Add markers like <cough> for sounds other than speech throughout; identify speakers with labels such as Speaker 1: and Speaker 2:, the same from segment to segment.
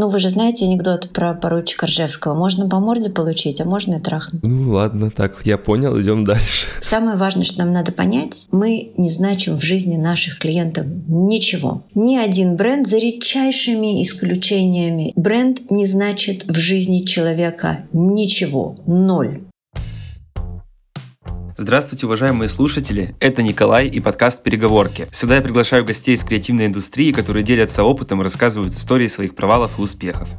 Speaker 1: Ну, вы же знаете анекдот про поручика Ржевского. Можно по морде получить, а можно и трахнуть.
Speaker 2: Ну ладно, так, я понял, идем дальше.
Speaker 1: Самое важное, что нам надо понять, мы не значим в жизни наших клиентов ничего. Ни один бренд, за редчайшими исключениями, бренд не значит в жизни человека ничего. Ноль.
Speaker 2: Здравствуйте, уважаемые слушатели! Это Николай и подкаст «Переговорки». Сюда я приглашаю гостей из креативной индустрии, которые делятся опытом и рассказывают истории своих провалов и успехов.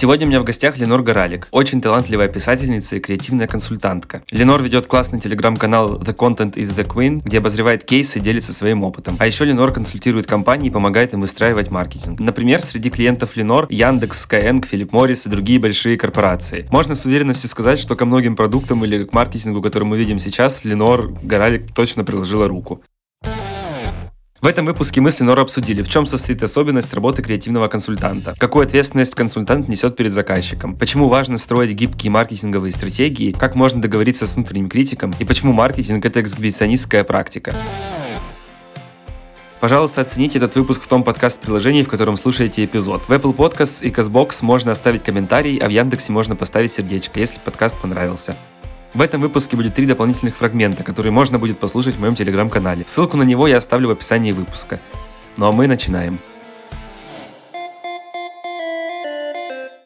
Speaker 2: Сегодня у меня в гостях Ленор Горалик, очень талантливая писательница и креативная консультантка. Ленор ведет классный телеграм-канал The Content is the Queen, где обозревает кейсы и делится своим опытом. А еще Ленор консультирует компании и помогает им выстраивать маркетинг. Например, среди клиентов Ленор Яндекс, Skyeng, Филипп Моррис и другие большие корпорации. Можно с уверенностью сказать, что ко многим продуктам или к маркетингу, который мы видим сейчас, Ленор Горалик точно приложила руку. В этом выпуске мы с Ленорой обсудили, в чем состоит особенность работы креативного консультанта, какую ответственность консультант несет перед заказчиком, почему важно строить гибкие маркетинговые стратегии, как можно договориться с внутренним критиком и почему маркетинг – это эксгибиционистская практика. Пожалуйста, оцените этот выпуск в том подкаст-приложении, в котором слушаете эпизод. В Apple Podcasts и CastBox можно оставить комментарий, а в Яндексе можно поставить сердечко, если подкаст понравился. В этом выпуске будет три дополнительных фрагмента, которые можно будет послушать в моем телеграм-канале. Ссылку на него я оставлю в описании выпуска. Ну а мы начинаем.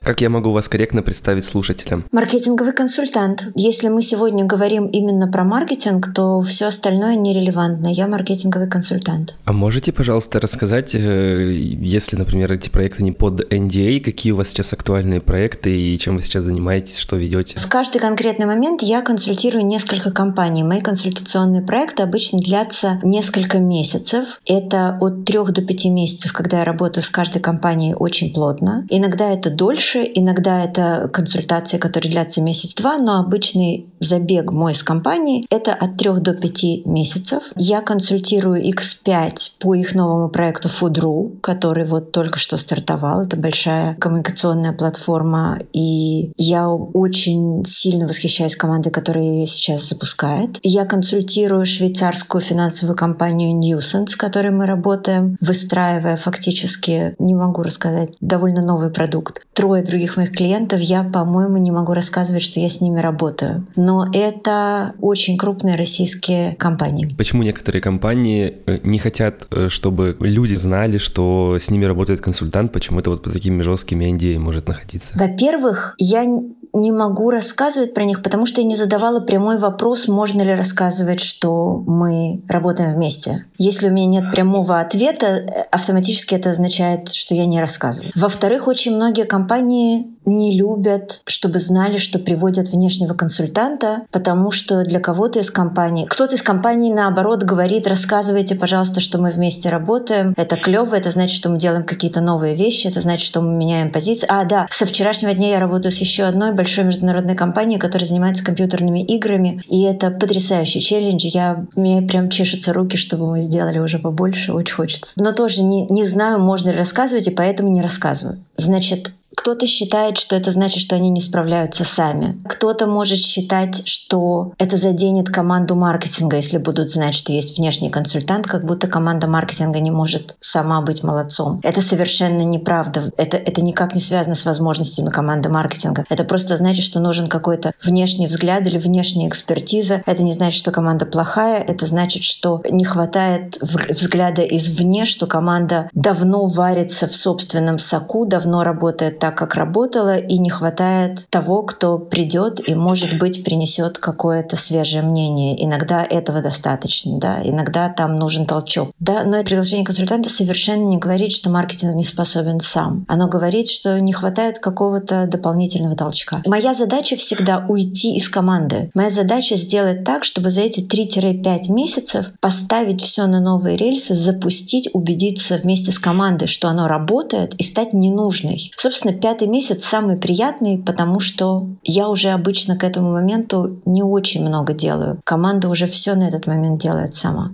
Speaker 2: Как я могу вас корректно представить слушателям?
Speaker 1: Маркетинговый консультант. Если мы сегодня говорим именно про маркетинг, то все остальное нерелевантно. Я маркетинговый консультант.
Speaker 2: А можете, пожалуйста, рассказать, э, если, например, эти проекты не под NDA, какие у вас сейчас актуальные проекты и чем вы сейчас занимаетесь, что ведете?
Speaker 1: В каждый конкретный момент я консультирую несколько компаний. Мои консультационные проекты обычно длятся несколько месяцев. Это от трех до пяти месяцев, когда я работаю с каждой компанией очень плотно. Иногда это дольше, дольше. Иногда это консультации, которые длятся месяц-два, но обычный забег мой с компанией — это от 3 до 5 месяцев. Я консультирую X5 по их новому проекту Food.ru, который вот только что стартовал. Это большая коммуникационная платформа, и я очень сильно восхищаюсь командой, которая ее сейчас запускает. Я консультирую швейцарскую финансовую компанию Newsens, с которой мы работаем, выстраивая фактически, не могу рассказать, довольно новый продукт. Трое трое других моих клиентов, я, по-моему, не могу рассказывать, что я с ними работаю. Но это очень крупные российские компании.
Speaker 2: Почему некоторые компании э, не хотят, э, чтобы люди знали, что с ними работает консультант? Почему это вот по такими жесткими NDA может находиться?
Speaker 1: Во-первых, я не могу рассказывать про них, потому что я не задавала прямой вопрос, можно ли рассказывать, что мы работаем вместе. Если у меня нет прямого ответа, автоматически это означает, что я не рассказываю. Во-вторых, очень многие компании не любят, чтобы знали, что приводят внешнего консультанта, потому что для кого-то из компании, кто-то из компаний наоборот говорит, рассказывайте, пожалуйста, что мы вместе работаем, это клево, это значит, что мы делаем какие-то новые вещи, это значит, что мы меняем позиции. А, да, со вчерашнего дня я работаю с еще одной большой международной компанией, которая занимается компьютерными играми, и это потрясающий челлендж. Я, мне прям чешутся руки, чтобы мы сделали уже побольше, очень хочется. Но тоже не, не знаю, можно ли рассказывать, и поэтому не рассказываю. Значит, кто-то считает, что это значит, что они не справляются сами. Кто-то может считать, что это заденет команду маркетинга, если будут знать, что есть внешний консультант, как будто команда маркетинга не может сама быть молодцом. Это совершенно неправда. Это, это никак не связано с возможностями команды маркетинга. Это просто значит, что нужен какой-то внешний взгляд или внешняя экспертиза. Это не значит, что команда плохая. Это значит, что не хватает взгляда извне, что команда давно варится в собственном соку, давно работает так, как работала, и не хватает того, кто придет и, может быть, принесет какое-то свежее мнение. Иногда этого достаточно, да, иногда там нужен толчок. Да, но это приглашение консультанта совершенно не говорит, что маркетинг не способен сам. Оно говорит, что не хватает какого-то дополнительного толчка. Моя задача всегда уйти из команды. Моя задача сделать так, чтобы за эти 3-5 месяцев поставить все на новые рельсы, запустить, убедиться вместе с командой, что оно работает, и стать ненужной. Собственно, пятый месяц самый приятный, потому что я уже обычно к этому моменту не очень много делаю. Команда уже все на этот момент делает сама.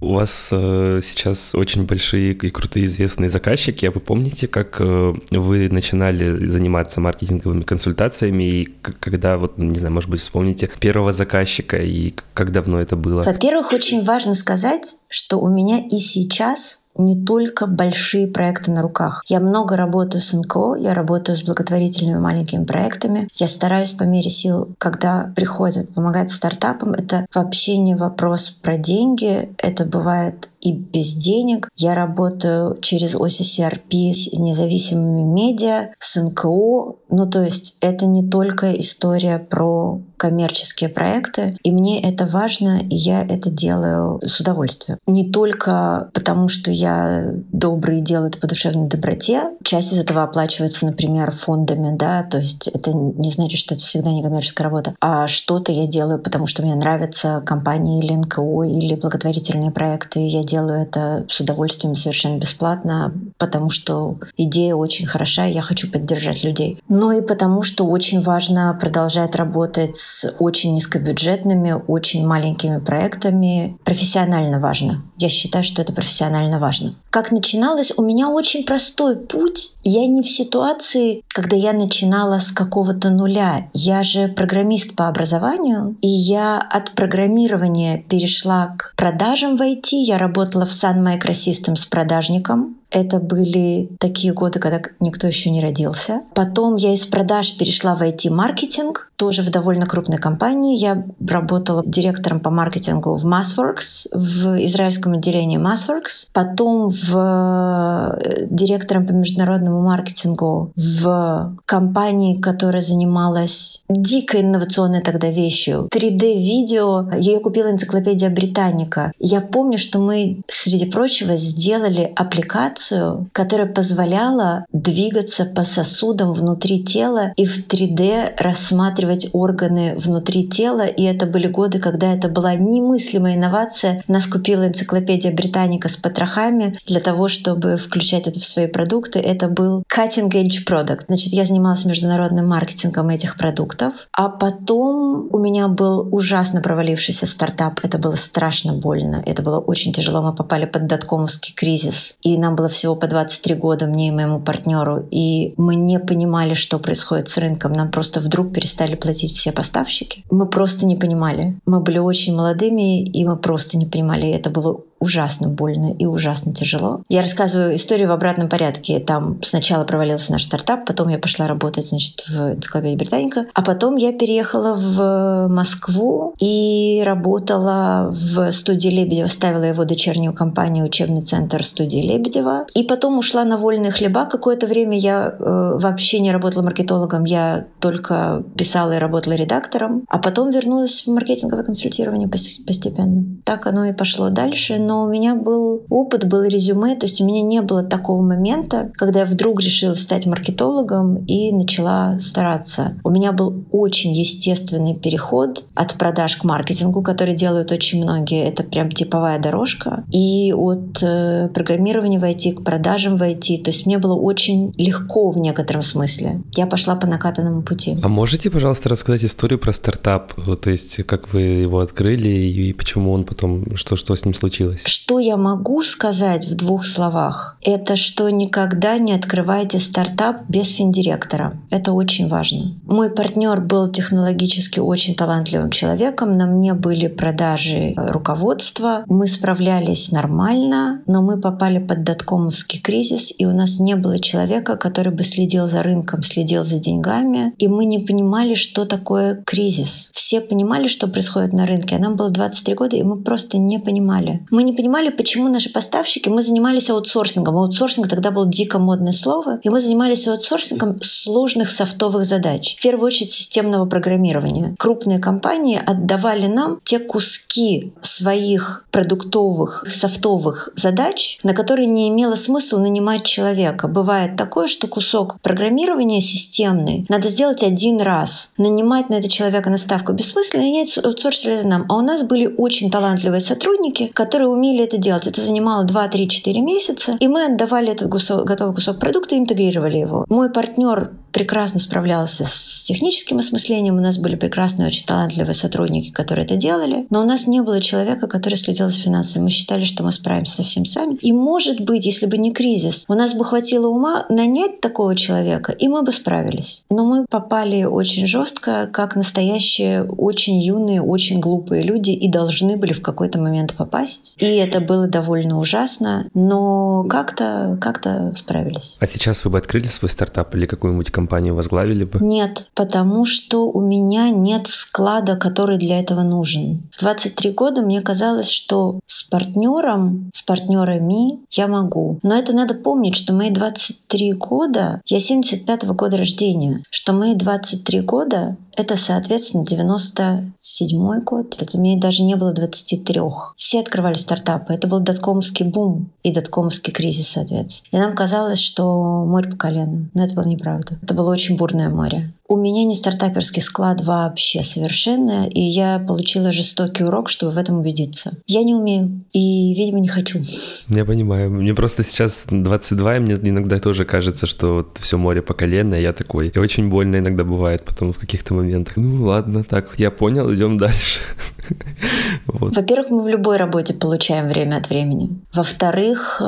Speaker 2: У вас э, сейчас очень большие и крутые известные заказчики. А вы помните, как э, вы начинали заниматься маркетинговыми консультациями и когда, вот, не знаю, может быть, вспомните первого заказчика и как давно это было?
Speaker 1: Во-первых, очень важно сказать, что у меня и сейчас не только большие проекты на руках. Я много работаю с НКО, я работаю с благотворительными маленькими проектами. Я стараюсь по мере сил, когда приходят помогать стартапам, это вообще не вопрос про деньги, это бывает и без денег. Я работаю через OCCRP с независимыми медиа, с НКО. Ну, то есть это не только история про коммерческие проекты, и мне это важно, и я это делаю с удовольствием. Не только потому, что я добрый и делаю это по душевной доброте. Часть из этого оплачивается, например, фондами, да, то есть это не значит, что это всегда не коммерческая работа, а что-то я делаю, потому что мне нравятся компании или НКО, или благотворительные проекты, я делаю это с удовольствием совершенно бесплатно, потому что идея очень хороша, и я хочу поддержать людей. Но и потому, что очень важно продолжать работать с очень низкобюджетными, очень маленькими проектами. Профессионально важно. Я считаю, что это профессионально важно. Как начиналось? У меня очень простой путь. Я не в ситуации, когда я начинала с какого-то нуля. Я же программист по образованию, и я от программирования перешла к продажам в IT. Я работала в Sun Microsystems продажником. Это были такие годы, когда никто еще не родился. Потом я из продаж перешла в IT-маркетинг, тоже в довольно крупной компании. Я работала директором по маркетингу в MassWorks, в израильском отделении MassWorks. Потом в э, директором по международному маркетингу в компании, которая занималась дико инновационной тогда вещью. 3D-видео. Ее купила энциклопедия Британика. Я помню, что мы, среди прочего, сделали аппликацию анимацию, которая позволяла двигаться по сосудам внутри тела и в 3D рассматривать органы внутри тела. И это были годы, когда это была немыслимая инновация. Нас купила энциклопедия Британика с потрохами для того, чтобы включать это в свои продукты. Это был cutting edge product. Значит, я занималась международным маркетингом этих продуктов. А потом у меня был ужасно провалившийся стартап. Это было страшно больно. Это было очень тяжело. Мы попали под доткомовский кризис. И нам было всего по 23 года мне и моему партнеру, и мы не понимали, что происходит с рынком. Нам просто вдруг перестали платить все поставщики. Мы просто не понимали. Мы были очень молодыми, и мы просто не понимали. И это было ужасно больно и ужасно тяжело. Я рассказываю историю в обратном порядке. Там сначала провалился наш стартап, потом я пошла работать, значит, в энциклопедии Британика, а потом я переехала в Москву и работала в студии Лебедева, ставила его дочернюю компанию «Учебный центр студии Лебедева». И потом ушла на вольные хлеба. Какое-то время я э, вообще не работала маркетологом, я только писала и работала редактором, а потом вернулась в маркетинговое консультирование постепенно. Так оно и пошло дальше, но у меня был опыт, был резюме, то есть у меня не было такого момента, когда я вдруг решила стать маркетологом и начала стараться. У меня был очень естественный переход от продаж к маркетингу, который делают очень многие. Это прям типовая дорожка. И от э, программирования в IT к продажам в IT. То есть мне было очень легко в некотором смысле. Я пошла по накатанному пути.
Speaker 2: А можете, пожалуйста, рассказать историю про стартап? То есть как вы его открыли и почему он потом, что, что с ним случилось?
Speaker 1: Что я могу сказать в двух словах? Это что никогда не открывайте стартап без финдиректора. Это очень важно. Мой партнер был технологически очень талантливым человеком. На мне были продажи руководства. Мы справлялись нормально, но мы попали под доткомовский кризис, и у нас не было человека, который бы следил за рынком, следил за деньгами. И мы не понимали, что такое кризис. Все понимали, что происходит на рынке, а нам было 23 года, и мы просто не понимали. Мы не понимали, почему наши поставщики, мы занимались аутсорсингом. Аутсорсинг тогда был дико модное слово, и мы занимались аутсорсингом сложных софтовых задач. В первую очередь системного программирования. Крупные компании отдавали нам те куски своих продуктовых, софтовых задач, на которые не имело смысла нанимать человека. Бывает такое, что кусок программирования системный надо сделать один раз. Нанимать на это человека на ставку бессмысленно, и они аутсорсили это нам. А у нас были очень талантливые сотрудники, которые умели это делать. Это занимало 2-3-4 месяца, и мы отдавали этот кусок, готовый кусок продукта и интегрировали его. Мой партнер прекрасно справлялся с техническим осмыслением, у нас были прекрасные, очень талантливые сотрудники, которые это делали, но у нас не было человека, который следил за финансами. Мы считали, что мы справимся со всем сами. И, может быть, если бы не кризис, у нас бы хватило ума нанять такого человека, и мы бы справились. Но мы попали очень жестко, как настоящие, очень юные, очень глупые люди, и должны были в какой-то момент попасть. И это было довольно ужасно, но как-то как справились.
Speaker 2: А сейчас вы бы открыли свой стартап или какую-нибудь компанию возглавили бы?
Speaker 1: Нет, потому что у меня нет склада, который для этого нужен. В 23 года мне казалось, что с партнером, с партнерами я могу. Но это надо помнить, что мои 23 года, я 75 -го года рождения, что мои 23 года это, соответственно, 97 год. Это мне даже не было 23. Все открывали стартапы. Это был доткомский бум и доткомский кризис, соответственно. И нам казалось, что море по колено. Но это было неправда. Это было очень бурное море. У меня не стартаперский склад вообще совершенно, и я получила жестокий урок, чтобы в этом убедиться. Я не умею и, видимо, не хочу.
Speaker 2: Я понимаю. Мне просто сейчас 22, и мне иногда тоже кажется, что вот все море по колено, и я такой. И очень больно иногда бывает потом в каких-то моментах. Ну ладно, так, я понял, идем дальше. <laughs>
Speaker 1: Во-первых, мы в любой работе получаем время от времени. Во-вторых, э,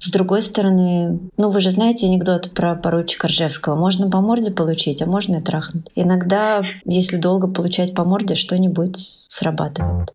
Speaker 1: с другой стороны, ну вы же знаете анекдот про поручика Ржевского. Можно по морде получить, а можно и трахнуть. Иногда, если долго получать по морде, что-нибудь срабатывает.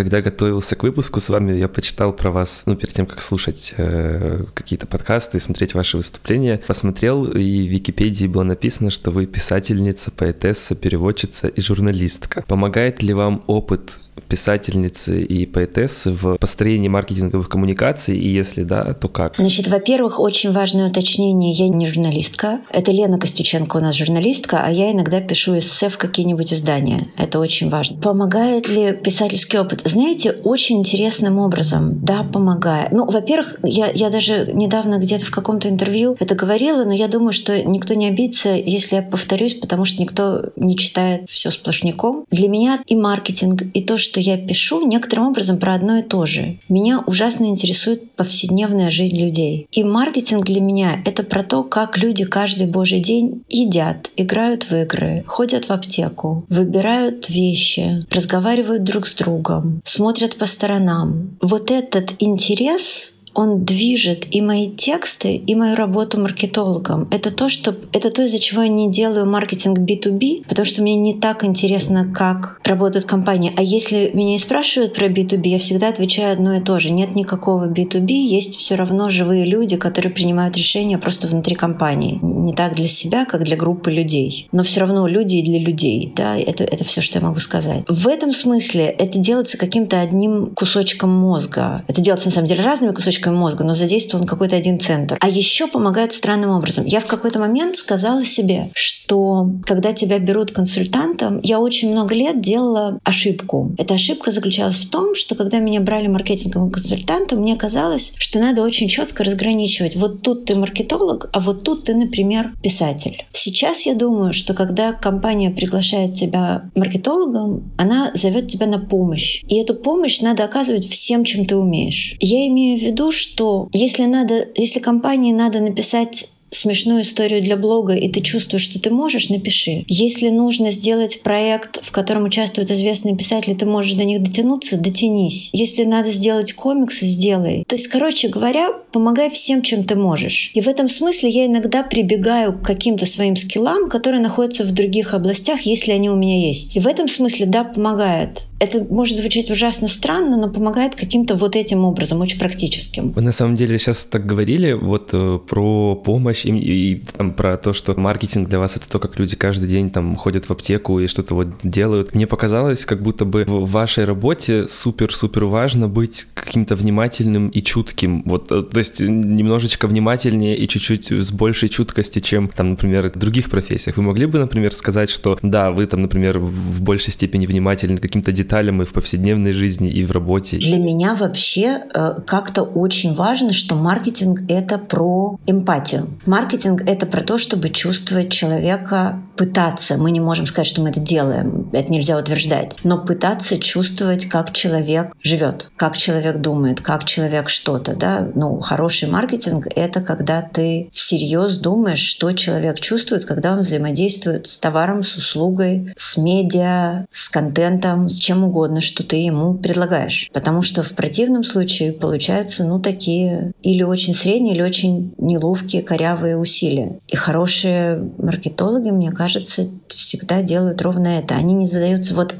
Speaker 2: Когда готовился к выпуску с вами, я почитал про вас, ну, перед тем, как слушать э, какие-то подкасты и смотреть ваши выступления, посмотрел, и в Википедии было написано, что вы писательница, поэтесса, переводчица и журналистка. Помогает ли вам опыт писательницы и поэтессы в построении маркетинговых коммуникаций, и если да, то как?
Speaker 1: Значит, во-первых, очень важное уточнение, я не журналистка. Это Лена Костюченко у нас журналистка, а я иногда пишу эссе в какие-нибудь издания. Это очень важно. Помогает ли писательский опыт? Знаете, очень интересным образом. Да, помогает. Ну, во-первых, я, я даже недавно где-то в каком-то интервью это говорила, но я думаю, что никто не обидится, если я повторюсь, потому что никто не читает все сплошняком. Для меня и маркетинг, и то, что я пишу некоторым образом про одно и то же. Меня ужасно интересует повседневная жизнь людей. И маркетинг для меня — это про то, как люди каждый божий день едят, играют в игры, ходят в аптеку, выбирают вещи, разговаривают друг с другом, смотрят по сторонам. Вот этот интерес он движет и мои тексты, и мою работу маркетологом. Это то, что, это то, из-за чего я не делаю маркетинг B2B, потому что мне не так интересно, как работает компания. А если меня и спрашивают про B2B, я всегда отвечаю одно и то же. Нет никакого B2B, есть все равно живые люди, которые принимают решения просто внутри компании. Не так для себя, как для группы людей. Но все равно люди и для людей. Да, это, это все, что я могу сказать. В этом смысле это делается каким-то одним кусочком мозга. Это делается на самом деле разными кусочками клеточками мозга, но задействован какой-то один центр. А еще помогает странным образом. Я в какой-то момент сказала себе, что когда тебя берут консультантом, я очень много лет делала ошибку. Эта ошибка заключалась в том, что когда меня брали маркетинговым консультантом, мне казалось, что надо очень четко разграничивать. Вот тут ты маркетолог, а вот тут ты, например, писатель. Сейчас я думаю, что когда компания приглашает тебя маркетологом, она зовет тебя на помощь. И эту помощь надо оказывать всем, чем ты умеешь. Я имею в виду, что если надо, если компании надо написать смешную историю для блога, и ты чувствуешь, что ты можешь, напиши. Если нужно сделать проект, в котором участвуют известные писатели, ты можешь до них дотянуться, дотянись. Если надо сделать комиксы, сделай. То есть, короче говоря, помогай всем, чем ты можешь. И в этом смысле я иногда прибегаю к каким-то своим скиллам, которые находятся в других областях, если они у меня есть. И в этом смысле, да, помогает. Это может звучать ужасно странно, но помогает каким-то вот этим образом, очень практическим.
Speaker 2: Вы на самом деле сейчас так говорили вот э, про помощь помощь и, и там, про то, что маркетинг для вас это то, как люди каждый день там ходят в аптеку и что-то вот делают. Мне показалось, как будто бы в вашей работе супер-супер важно быть каким-то внимательным и чутким. Вот, э, то есть немножечко внимательнее и чуть-чуть с большей чуткости, чем там, например, в других профессиях. Вы могли бы, например, сказать, что да, вы там, например, в большей степени внимательны каким-то деталям, деталям и в повседневной жизни, и в работе.
Speaker 1: Для меня вообще э, как-то очень важно, что маркетинг — это про эмпатию. Маркетинг — это про то, чтобы чувствовать человека, пытаться. Мы не можем сказать, что мы это делаем, это нельзя утверждать, но пытаться чувствовать, как человек живет, как человек думает, как человек что-то. Да? Ну, хороший маркетинг — это когда ты всерьез думаешь, что человек чувствует, когда он взаимодействует с товаром, с услугой, с медиа, с контентом, с чем угодно, что ты ему предлагаешь. Потому что в противном случае получаются, ну, такие или очень средние, или очень неловкие, корявые усилия. И хорошие маркетологи, мне кажется, всегда делают ровно это. Они не задаются... Вот,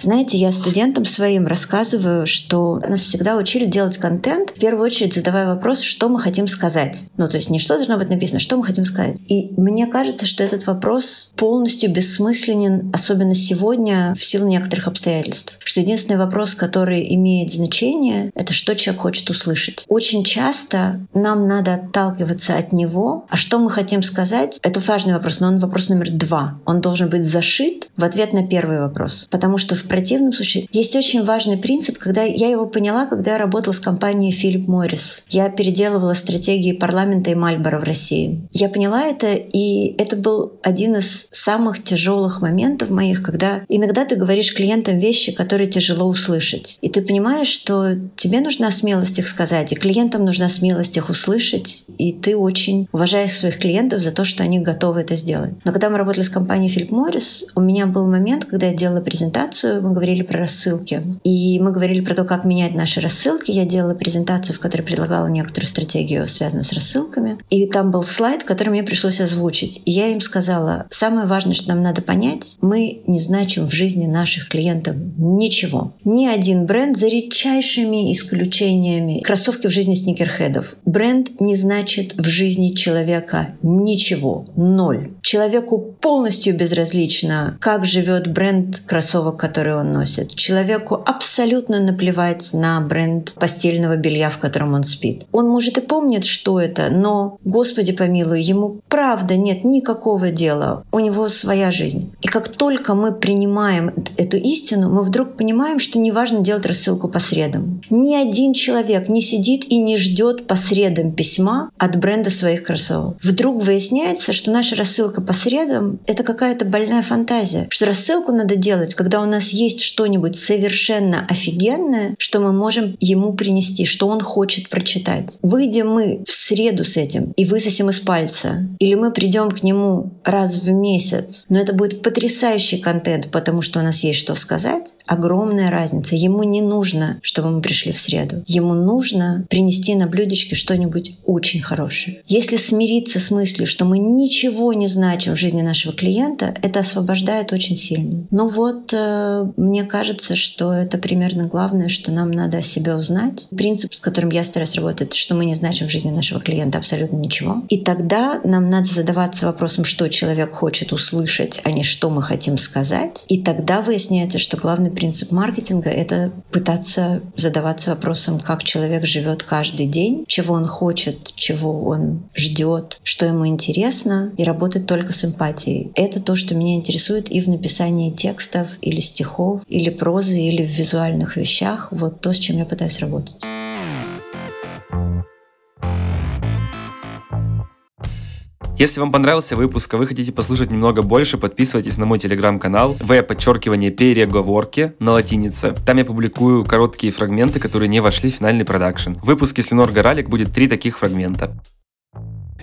Speaker 1: знаете, я студентам своим рассказываю, что нас всегда учили делать контент, в первую очередь задавая вопрос, что мы хотим сказать. Ну, то есть не что должно быть написано, что мы хотим сказать. И мне кажется, что этот вопрос полностью бессмысленен, особенно сегодня, в силу некоторых обстоятельств. Что единственный вопрос, который имеет значение, это что человек хочет услышать. Очень часто нам надо отталкиваться от него, а что мы хотим сказать, это важный вопрос, но он вопрос номер два. Он должен быть зашит в ответ на первый вопрос. Потому что в противном случае есть очень важный принцип, когда я его поняла, когда я работала с компанией Philip Morris. Я переделывала стратегии парламента и Мальборо в России. Я поняла это, и это был один из самых тяжелых моментов моих, когда иногда ты говоришь клиентам вещи, которые тяжело услышать. И ты понимаешь, что тебе нужна смелость их сказать, и клиентам нужна смелость их услышать, и ты очень уважаешь своих клиентов за то, что они готовы это сделать. Но когда мы работали с компанией Philip Morris, у меня был момент, когда я делала презентацию, мы говорили про рассылки. И мы говорили про то, как менять наши рассылки. Я делала презентацию, в которой предлагала некоторую стратегию, связанную с рассылками. И там был слайд, который мне пришлось озвучить. И я им сказала, самое важное, что нам надо понять, мы не значим в жизни наших клиентов ничего. Ни один бренд, за редчайшими исключениями, кроссовки в жизни сникерхедов. Бренд не значит в жизни человека ничего. Ноль. Человеку полностью безразлично, как живет бренд кроссовок, который он носит. Человеку абсолютно наплевать на бренд постельного белья, в котором он спит. Он, может, и помнит, что это, но, Господи помилуй, ему правда нет никакого дела. У него своя жизнь. И как только мы принимаем эту истину, мы вдруг понимаем, что не важно делать рассылку по средам. Ни один человек не сидит и не ждет по средам письма от бренда своих кроссовок. Вдруг выясняется, что наша рассылка по средам — это какая-то больная фантазия, что рассылку надо делать, когда у нас есть что-нибудь совершенно офигенное, что мы можем ему принести, что он хочет прочитать. Выйдем мы в среду с этим и высосим из пальца, или мы придем к нему раз в месяц, но это будет потрясающий контент, потому что у нас есть что сказать, огромная разница. Ему не нужно, чтобы мы пришли в среду. Ему нужно принести на блюдечке что-нибудь очень хорошее. Если смириться с мыслью, что мы ничего не значим в жизни нашего клиента, это освобождает очень сильно. Но вот э, мне кажется, что это примерно главное, что нам надо о себе узнать. Принцип, с которым я стараюсь работать, что мы не значим в жизни нашего клиента абсолютно ничего. И тогда нам надо задаваться вопросом, что человек хочет услышать, а не что мы хотим сказать. И тогда выясняется, что главный принцип маркетинга — это пытаться задаваться вопросом, как человек живет каждый день, чего он хочет, чего он ждет, что ему интересно, и работать только с эмпатией. Это то, что меня интересует и в написании текстов или стихов, или прозы, или в визуальных вещах. Вот то, с чем я пытаюсь работать.
Speaker 2: Если вам понравился выпуск, а вы хотите послушать немного больше, подписывайтесь на мой телеграм-канал в подчеркивание переговорки на латинице. Там я публикую короткие фрагменты, которые не вошли в финальный продакшн. В выпуске с Ленор Горалик будет три таких фрагмента.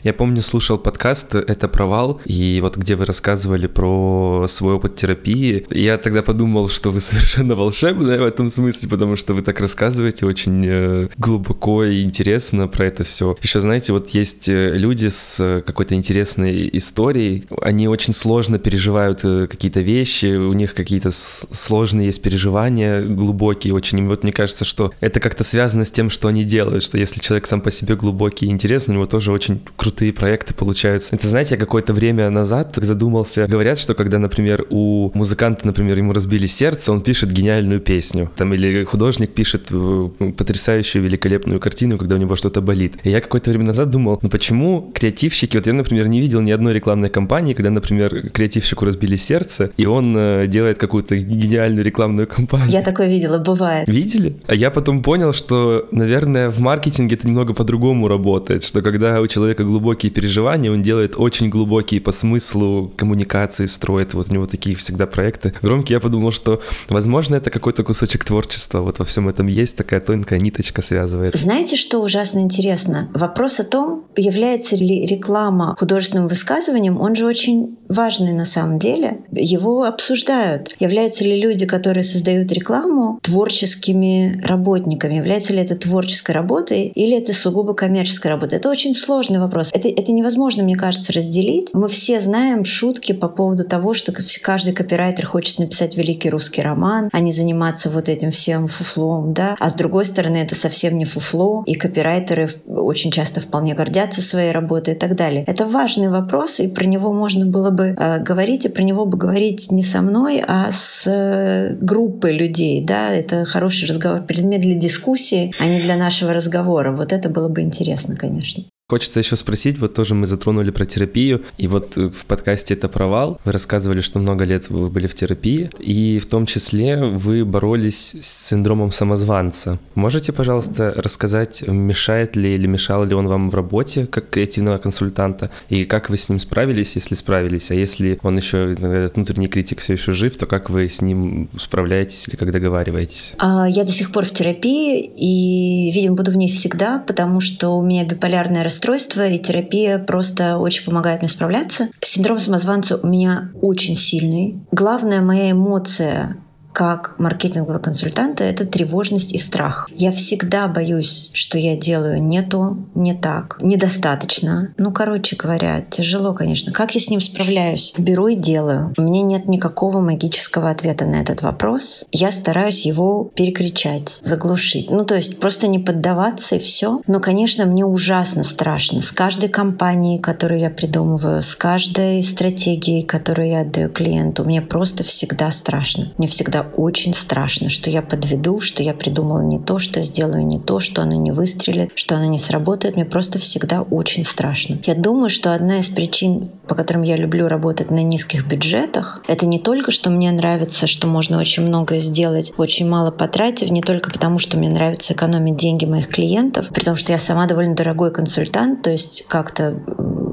Speaker 2: Я помню, слушал подкаст «Это провал», и вот где вы рассказывали про свой опыт терапии, я тогда подумал, что вы <laughs> совершенно волшебная в этом смысле, потому что вы так рассказываете очень э, глубоко и интересно про это все. Еще, знаете, вот есть э, люди с какой-то интересной историей, они очень сложно переживают э, какие-то вещи, у них какие-то сложные есть переживания, глубокие очень. И вот мне кажется, что это как-то связано с тем, что они делают, что если человек сам по себе глубокий и интересный, у него тоже очень крутой крутые проекты получаются. Это, знаете, я какое-то время назад задумался. Говорят, что когда, например, у музыканта, например, ему разбили сердце, он пишет гениальную песню. Там, или художник пишет э, потрясающую, великолепную картину, когда у него что-то болит. И я какое-то время назад думал, ну почему креативщики... Вот я, например, не видел ни одной рекламной кампании, когда, например, креативщику разбили сердце, и он э, делает какую-то гениальную рекламную кампанию.
Speaker 1: Я такое видела, бывает.
Speaker 2: Видели? А я потом понял, что, наверное, в маркетинге это немного по-другому работает, что когда у человека глубокие переживания, он делает очень глубокие по смыслу коммуникации, строит. Вот у него такие всегда проекты громкие. Я подумал, что, возможно, это какой-то кусочек творчества. Вот во всем этом есть такая тонкая ниточка связывает.
Speaker 1: Знаете, что ужасно интересно? Вопрос о том, является ли реклама художественным высказыванием, он же очень важный на самом деле. Его обсуждают. Являются ли люди, которые создают рекламу, творческими работниками? Является ли это творческой работой или это сугубо коммерческая работа? Это очень сложный вопрос. Это, это невозможно, мне кажется, разделить. Мы все знаем шутки по поводу того, что каждый копирайтер хочет написать великий русский роман, а не заниматься вот этим всем фуфлом, да. А с другой стороны, это совсем не фуфло, и копирайтеры очень часто вполне гордятся своей работой и так далее. Это важный вопрос, и про него можно было бы э, говорить, и про него бы говорить не со мной, а с э, группой людей, да. Это хороший разговор, предмет для дискуссии, а не для нашего разговора. Вот это было бы интересно, конечно.
Speaker 2: Хочется еще спросить, вот тоже мы затронули про терапию, и вот э, в подкасте «Это провал» вы рассказывали, что много лет вы были в терапии, и в том числе вы боролись с синдромом самозванца. Можете, пожалуйста, рассказать, мешает ли или мешал ли он вам в работе как креативного консультанта, и как вы с ним справились, если справились, а если он еще, этот внутренний критик все еще жив, то как вы с ним справляетесь или как договариваетесь?
Speaker 1: А, я до сих пор в терапии, и, видимо, буду в ней всегда, потому что у меня биполярное расстройство расстройство, и терапия просто очень помогает мне справляться. Синдром самозванца у меня очень сильный. Главная моя эмоция как маркетингового консультанта, это тревожность и страх. Я всегда боюсь, что я делаю не то, не так, недостаточно. Ну, короче говоря, тяжело, конечно. Как я с ним справляюсь? Беру и делаю. У меня нет никакого магического ответа на этот вопрос. Я стараюсь его перекричать, заглушить. Ну, то есть просто не поддаваться и все. Но, конечно, мне ужасно страшно. С каждой компанией, которую я придумываю, с каждой стратегией, которую я отдаю клиенту, мне просто всегда страшно. Мне всегда очень страшно, что я подведу, что я придумала не то, что сделаю не то, что оно не выстрелит, что оно не сработает. Мне просто всегда очень страшно. Я думаю, что одна из причин, по которым я люблю работать на низких бюджетах, это не только, что мне нравится, что можно очень многое сделать, очень мало потратив, не только потому, что мне нравится экономить деньги моих клиентов, при том, что я сама довольно дорогой консультант, то есть как-то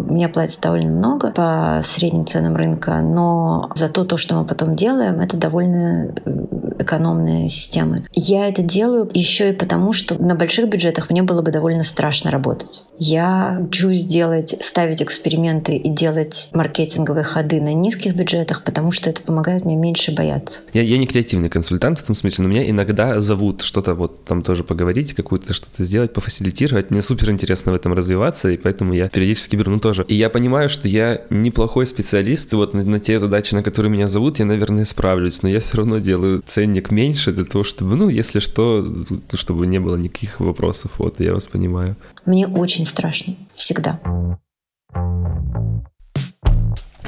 Speaker 1: мне платят довольно много по средним ценам рынка, но зато то, что мы потом делаем, это довольно экономные системы. Я это делаю еще и потому, что на больших бюджетах мне было бы довольно страшно работать. Я учусь делать, ставить эксперименты и делать маркетинговые ходы на низких бюджетах, потому что это помогает мне меньше бояться.
Speaker 2: Я, я не креативный консультант в том смысле, но меня иногда зовут что-то вот там тоже поговорить, какую-то что-то сделать, пофасилитировать. Мне супер интересно в этом развиваться, и поэтому я периодически беру, ну тоже. И я понимаю, что я неплохой специалист, и вот на, на те задачи, на которые меня зовут, я, наверное, справлюсь, но я все равно делаю ценник меньше для того, чтобы, ну, если что, чтобы не было никаких вопросов. Вот, я вас понимаю.
Speaker 1: Мне очень страшно. Всегда.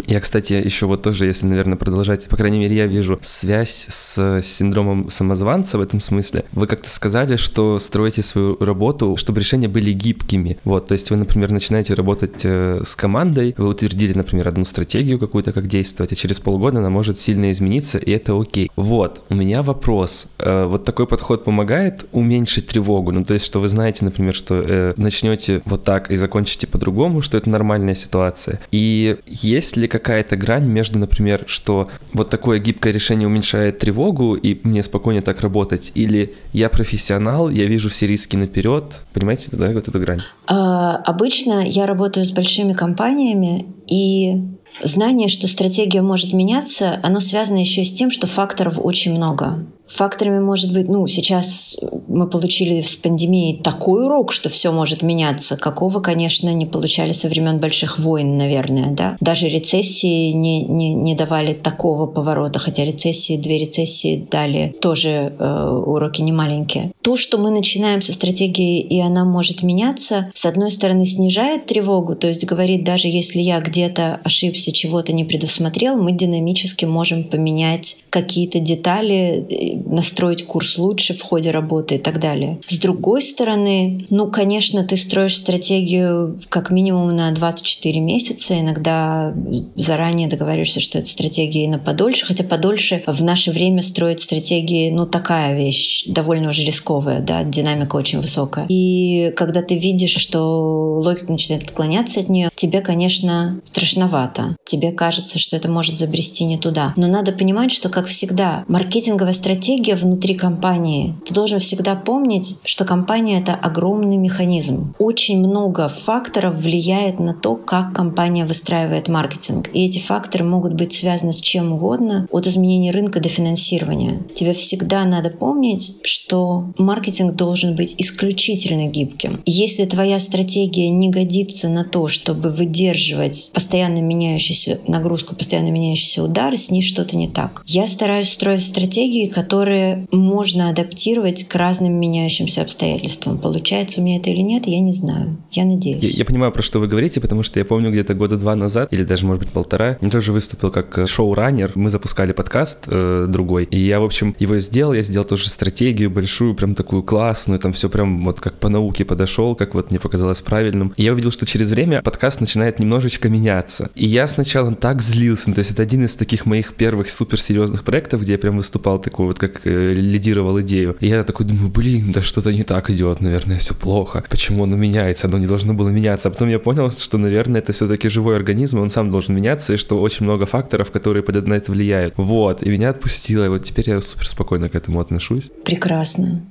Speaker 2: Я, кстати, еще вот тоже, если, наверное, продолжать, по крайней мере, я вижу связь с синдромом самозванца в этом смысле. Вы как-то сказали, что строите свою работу, чтобы решения были гибкими. Вот, то есть вы, например, начинаете работать э, с командой, вы утвердили, например, одну стратегию какую-то, как действовать, и через полгода она может сильно измениться, и это окей. Вот, у меня вопрос. Э, вот такой подход помогает уменьшить тревогу? Ну, то есть, что вы знаете, например, что э, начнете вот так и закончите по-другому, что это нормальная ситуация. И есть ли какая-то грань между, например, что вот такое гибкое решение уменьшает тревогу, и мне спокойнее так работать, или я профессионал, я вижу все риски наперед, понимаете, да, вот эта грань?
Speaker 1: А, обычно я работаю с большими компаниями, и Знание, что стратегия может меняться, оно связано еще с тем, что факторов очень много. Факторами может быть, ну, сейчас мы получили с пандемией такой урок, что все может меняться, какого, конечно, не получали со времен больших войн, наверное, да. Даже рецессии не, не, не давали такого поворота, хотя рецессии, две рецессии дали тоже э, уроки не маленькие. То, что мы начинаем со стратегии, и она может меняться, с одной стороны, снижает тревогу, то есть говорит, даже если я где-то ошибся, чего-то не предусмотрел, мы динамически можем поменять какие-то детали, э, настроить курс лучше в ходе работы и так далее. С другой стороны, ну, конечно, ты строишь стратегию как минимум на 24 месяца, иногда заранее договариваешься, что это стратегия и на подольше, хотя подольше в наше время строить стратегии, ну, такая вещь, довольно уже рисковая, да, динамика очень высокая. И когда ты видишь, что логика начинает отклоняться от нее, тебе, конечно, страшновато. Тебе кажется, что это может забрести не туда. Но надо понимать, что, как всегда, маркетинговая стратегия внутри компании, ты должен всегда помнить, что компания — это огромный механизм. Очень много факторов влияет на то, как компания выстраивает маркетинг. И эти факторы могут быть связаны с чем угодно, от изменения рынка до финансирования. Тебе всегда надо помнить, что маркетинг должен быть исключительно гибким. Если твоя стратегия не годится на то, чтобы выдерживать постоянно меняющуюся нагрузку, постоянно меняющийся удар, с ней что-то не так. Я стараюсь строить стратегии, которые можно адаптировать к разным меняющимся обстоятельствам. Получается у меня это или нет, я не знаю. Я надеюсь.
Speaker 2: Я, я понимаю, про что вы говорите, потому что я помню где-то года два назад, или даже, может быть, полтора, я тоже выступил как э, шоу-раннер. Мы запускали подкаст э, другой, и я, в общем, его сделал. Я сделал тоже стратегию большую, прям такую классную, там все прям вот как по науке подошел, как вот мне показалось правильным. И я увидел, что через время подкаст начинает немножечко меняться. И я сначала так злился. Ну, то есть это один из таких моих первых суперсерьезных проектов, где я прям выступал такой вот как э, лидировал идею. И я такой думаю, блин, да что-то не так идет, наверное, все плохо. Почему оно меняется? Оно не должно было меняться. А потом я понял, что, наверное, это все-таки живой организм, он сам должен меняться, и что очень много факторов, которые на это влияют. Вот, и меня отпустило, и вот теперь я супер спокойно к этому отношусь.
Speaker 1: Прекрасно.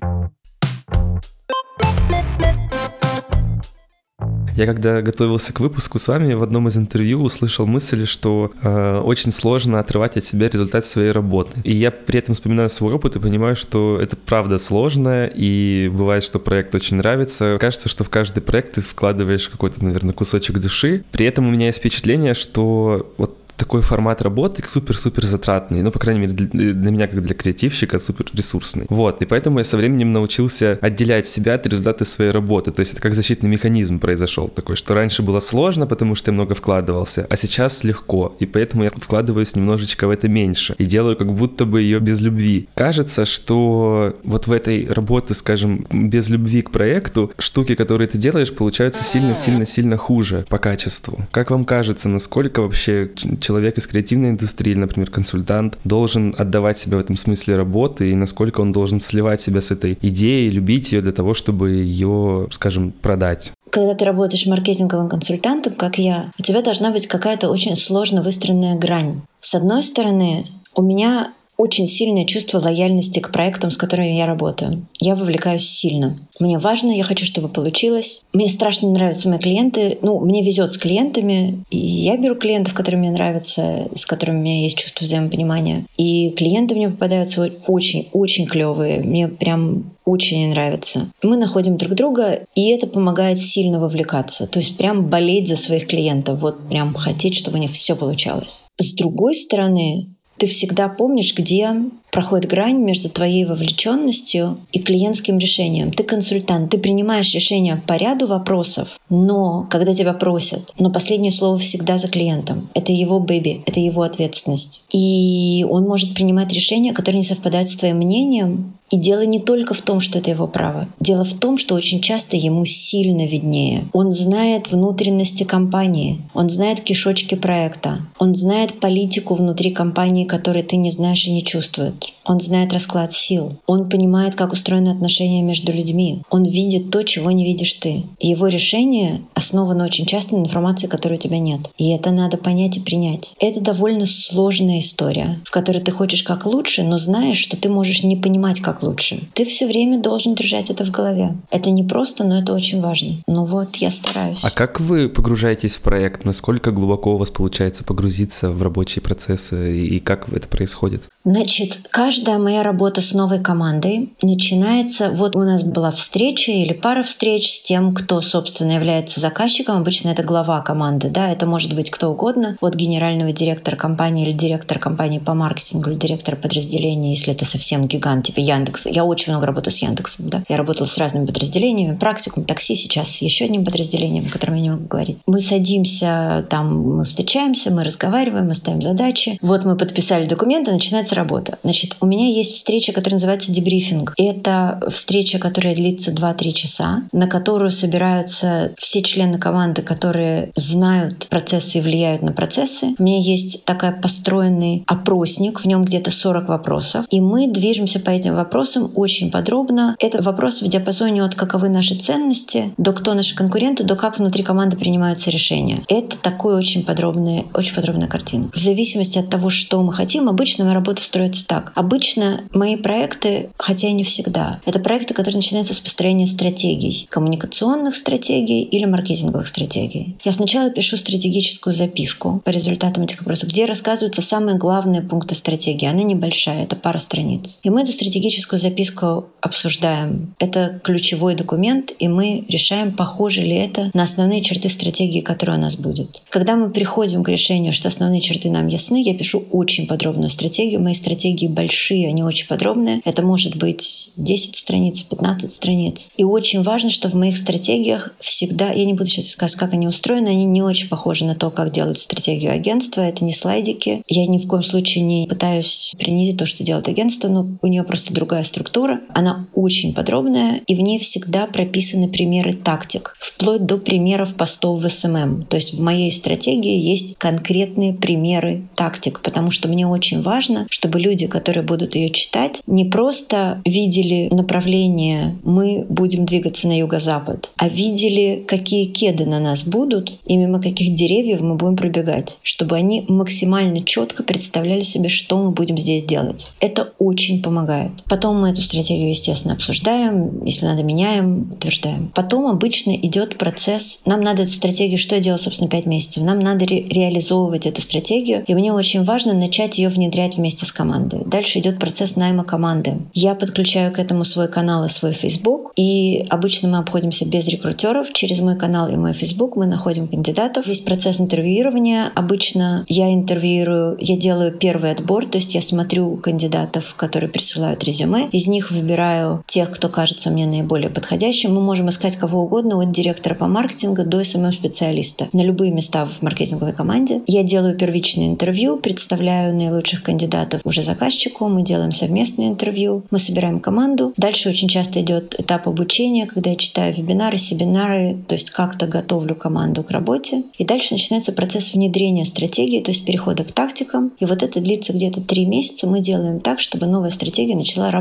Speaker 2: Я когда готовился к выпуску с вами, в одном из интервью услышал мысль, что э, очень сложно отрывать от себя результат своей работы. И я при этом вспоминаю свой опыт и понимаю, что это правда сложно, и бывает, что проект очень нравится. Кажется, что в каждый проект ты вкладываешь какой-то, наверное, кусочек души. При этом у меня есть впечатление, что вот такой формат работы супер-супер затратный, ну, по крайней мере, для, для меня, как для креативщика, супер ресурсный. Вот, и поэтому я со временем научился отделять себя от результата своей работы, то есть это как защитный механизм произошел такой, что раньше было сложно, потому что я много вкладывался, а сейчас легко, и поэтому я вкладываюсь немножечко в это меньше и делаю как будто бы ее без любви. Кажется, что вот в этой работе, скажем, без любви к проекту, штуки, которые ты делаешь, получаются сильно-сильно-сильно хуже по качеству. Как вам кажется, насколько вообще человек из креативной индустрии, например, консультант, должен отдавать себя в этом смысле работы и насколько он должен сливать себя с этой идеей, любить ее для того, чтобы ее, скажем, продать?
Speaker 1: Когда ты работаешь маркетинговым консультантом, как я, у тебя должна быть какая-то очень сложно выстроенная грань. С одной стороны, у меня очень сильное чувство лояльности к проектам, с которыми я работаю. Я вовлекаюсь сильно. Мне важно, я хочу, чтобы получилось. Мне страшно нравятся мои клиенты. Ну, мне везет с клиентами. И я беру клиентов, которые мне нравятся, с которыми у меня есть чувство взаимопонимания. И клиенты мне попадаются очень-очень клевые. Мне прям очень нравится. Мы находим друг друга, и это помогает сильно вовлекаться. То есть прям болеть за своих клиентов. Вот прям хотеть, чтобы у них все получалось. С другой стороны, ты всегда помнишь, где проходит грань между твоей вовлеченностью и клиентским решением. Ты консультант, ты принимаешь решения по ряду вопросов, но когда тебя просят, но последнее слово всегда за клиентом. Это его бэби, это его ответственность. И он может принимать решения, которые не совпадают с твоим мнением, и дело не только в том, что это его право. Дело в том, что очень часто ему сильно виднее. Он знает внутренности компании, он знает кишочки проекта, он знает политику внутри компании, которой ты не знаешь и не чувствуешь. Он знает расклад сил. Он понимает, как устроены отношения между людьми. Он видит то, чего не видишь ты. Его решение основано очень часто на информации, которой у тебя нет. И это надо понять и принять. Это довольно сложная история, в которой ты хочешь как лучше, но знаешь, что ты можешь не понимать, как как лучше. Ты все время должен держать это в голове. Это не просто, но это очень важно. Ну вот, я стараюсь.
Speaker 2: А как вы погружаетесь в проект? Насколько глубоко у вас получается погрузиться в рабочие процессы и как это происходит?
Speaker 1: Значит, каждая моя работа с новой командой начинается, вот у нас была встреча или пара встреч с тем, кто, собственно, является заказчиком. Обычно это глава команды, да, это может быть кто угодно, от генерального директора компании или директора компании по маркетингу или директора подразделения, если это совсем гигант, типа Яндекс. Я очень много работаю с Яндексом, да. Я работала с разными подразделениями, практикум, такси сейчас еще одним подразделением, о котором я не могу говорить. Мы садимся, там мы встречаемся, мы разговариваем, мы ставим задачи. Вот мы подписали документы, начинается работа. Значит, у меня есть встреча, которая называется дебрифинг. Это встреча, которая длится 2-3 часа, на которую собираются все члены команды, которые знают процессы и влияют на процессы. У меня есть такая построенный опросник, в нем где-то 40 вопросов. И мы движемся по этим вопросам очень подробно. Это вопрос в диапазоне от каковы наши ценности, до кто наши конкуренты, до как внутри команды принимаются решения. Это такой очень подробный, очень подробная картина. В зависимости от того, что мы хотим, обычно моя работа строится так. Обычно мои проекты, хотя и не всегда, это проекты, которые начинаются с построения стратегий, коммуникационных стратегий или маркетинговых стратегий. Я сначала пишу стратегическую записку по результатам этих вопросов, где рассказываются самые главные пункты стратегии. Она небольшая, это пара страниц. И мы эту стратегическую записку обсуждаем. Это ключевой документ, и мы решаем, похоже ли это на основные черты стратегии, которая у нас будет. Когда мы приходим к решению, что основные черты нам ясны, я пишу очень подробную стратегию. Мои стратегии большие, они очень подробные. Это может быть 10 страниц, 15 страниц. И очень важно, что в моих стратегиях всегда, я не буду сейчас сказать, как они устроены, они не очень похожи на то, как делают стратегию агентства. Это не слайдики. Я ни в коем случае не пытаюсь принизить то, что делает агентство, но у нее просто другая структура. Она очень подробная, и в ней всегда прописаны примеры тактик, вплоть до примеров постов в SMM. То есть в моей стратегии есть конкретные примеры тактик, потому что мне очень важно, чтобы люди, которые будут ее читать, не просто видели направление «мы будем двигаться на юго-запад», а видели, какие кеды на нас будут и мимо каких деревьев мы будем пробегать, чтобы они максимально четко представляли себе, что мы будем здесь делать. Это очень помогает. Потом мы эту стратегию, естественно, обсуждаем, если надо, меняем, утверждаем. Потом обычно идет процесс, нам надо эту стратегию, что делать, собственно, 5 месяцев, нам надо ре- реализовывать эту стратегию, и мне очень важно начать ее внедрять вместе с командой. Дальше идет процесс найма команды. Я подключаю к этому свой канал и свой Facebook, и обычно мы обходимся без рекрутеров. Через мой канал и мой Facebook мы находим кандидатов. Есть процесс интервьюирования. Обычно я интервьюирую, я делаю первый отбор, то есть я смотрю кандидатов, которые присылают резюме. Из них выбираю тех, кто кажется мне наиболее подходящим. Мы можем искать кого угодно, от директора по маркетингу до SMM-специалиста на любые места в маркетинговой команде. Я делаю первичное интервью, представляю наилучших кандидатов уже заказчику, мы делаем совместное интервью, мы собираем команду. Дальше очень часто идет этап обучения, когда я читаю вебинары, семинары, то есть как-то готовлю команду к работе. И дальше начинается процесс внедрения стратегии, то есть перехода к тактикам. И вот это длится где-то три месяца. Мы делаем так, чтобы новая стратегия начала работать.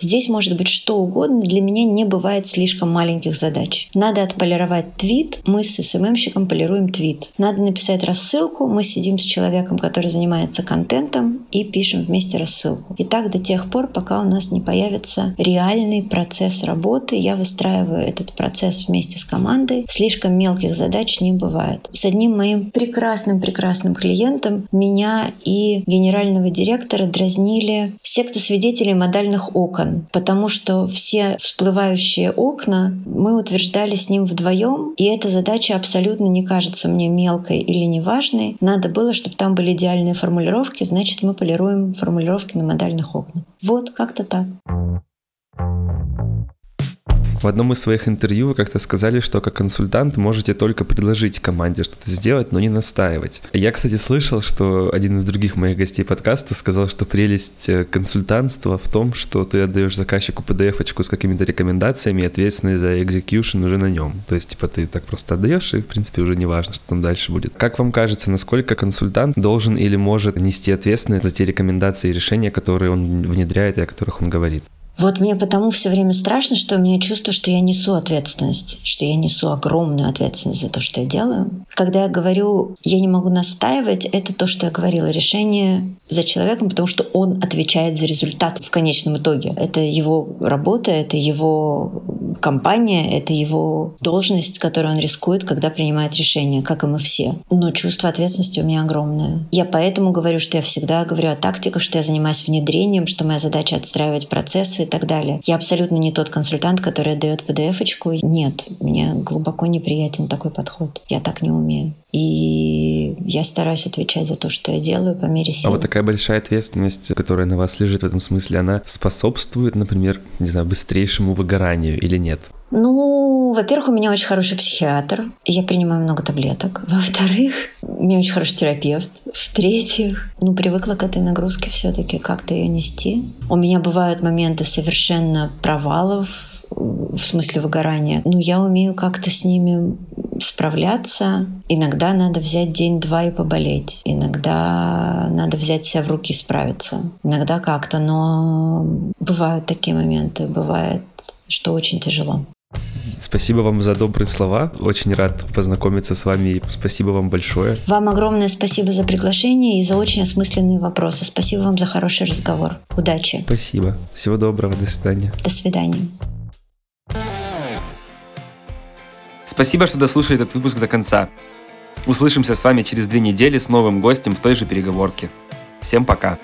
Speaker 1: Здесь может быть что угодно. Для меня не бывает слишком маленьких задач. Надо отполировать твит. Мы с СММщиком полируем твит. Надо написать рассылку. Мы сидим с человеком, который занимается контентом и пишем вместе рассылку. И так до тех пор, пока у нас не появится реальный процесс работы. Я выстраиваю этот процесс вместе с командой. Слишком мелких задач не бывает. С одним моим прекрасным-прекрасным клиентом меня и генерального директора дразнили секта свидетелей модальных окон, потому что все всплывающие окна мы утверждали с ним вдвоем, и эта задача абсолютно не кажется мне мелкой или неважной. Надо было, чтобы там были идеальные формулировки, значит, мы полируем формулировки на модальных окнах. Вот как-то так.
Speaker 2: В одном из своих интервью вы как-то сказали, что как консультант можете только предложить команде что-то сделать, но не настаивать. Я, кстати, слышал, что один из других моих гостей подкаста сказал, что прелесть э, консультантства в том, что ты отдаешь заказчику PDF-очку с какими-то рекомендациями, и ответственность за экзекьюшн уже на нем. То есть, типа, ты так просто отдаешь, и, в принципе, уже не важно, что там дальше будет. Как вам кажется, насколько консультант должен или может нести ответственность за те рекомендации и решения, которые он внедряет и о которых он говорит?
Speaker 1: Вот мне потому все время страшно, что у меня чувство, что я несу ответственность, что я несу огромную ответственность за то, что я делаю. Когда я говорю, я не могу настаивать, это то, что я говорила, решение за человеком, потому что он отвечает за результат в конечном итоге. Это его работа, это его компания, это его должность, которую он рискует, когда принимает решение, как и мы все. Но чувство ответственности у меня огромное. Я поэтому говорю, что я всегда говорю о тактиках, что я занимаюсь внедрением, что моя задача отстраивать процессы и так далее. Я абсолютно не тот консультант, который отдает PDF-очку. Нет, мне глубоко неприятен такой подход. Я так не умею. И я стараюсь отвечать за то, что я делаю по мере сил.
Speaker 2: А вот такая большая ответственность, которая на вас лежит в этом смысле, она способствует, например, не знаю, быстрейшему выгоранию или нет?
Speaker 1: Ну, во-первых, у меня очень хороший психиатр, я принимаю много таблеток. Во-вторых, у меня очень хороший терапевт. В-третьих, ну, привыкла к этой нагрузке все-таки как-то ее нести. У меня бывают моменты совершенно провалов, в смысле выгорания. Ну, я умею как-то с ними справляться. Иногда надо взять день-два и поболеть. Иногда надо взять себя в руки и справиться. Иногда как-то, но бывают такие моменты. Бывает, что очень тяжело.
Speaker 2: Спасибо вам за добрые слова. Очень рад познакомиться с вами. Спасибо вам большое.
Speaker 1: Вам огромное спасибо за приглашение и за очень осмысленные вопросы. Спасибо вам за хороший разговор. Удачи.
Speaker 2: Спасибо. Всего доброго. До свидания.
Speaker 1: До свидания.
Speaker 2: Спасибо, что дослушали этот выпуск до конца. Услышимся с вами через две недели с новым гостем в той же переговорке. Всем пока.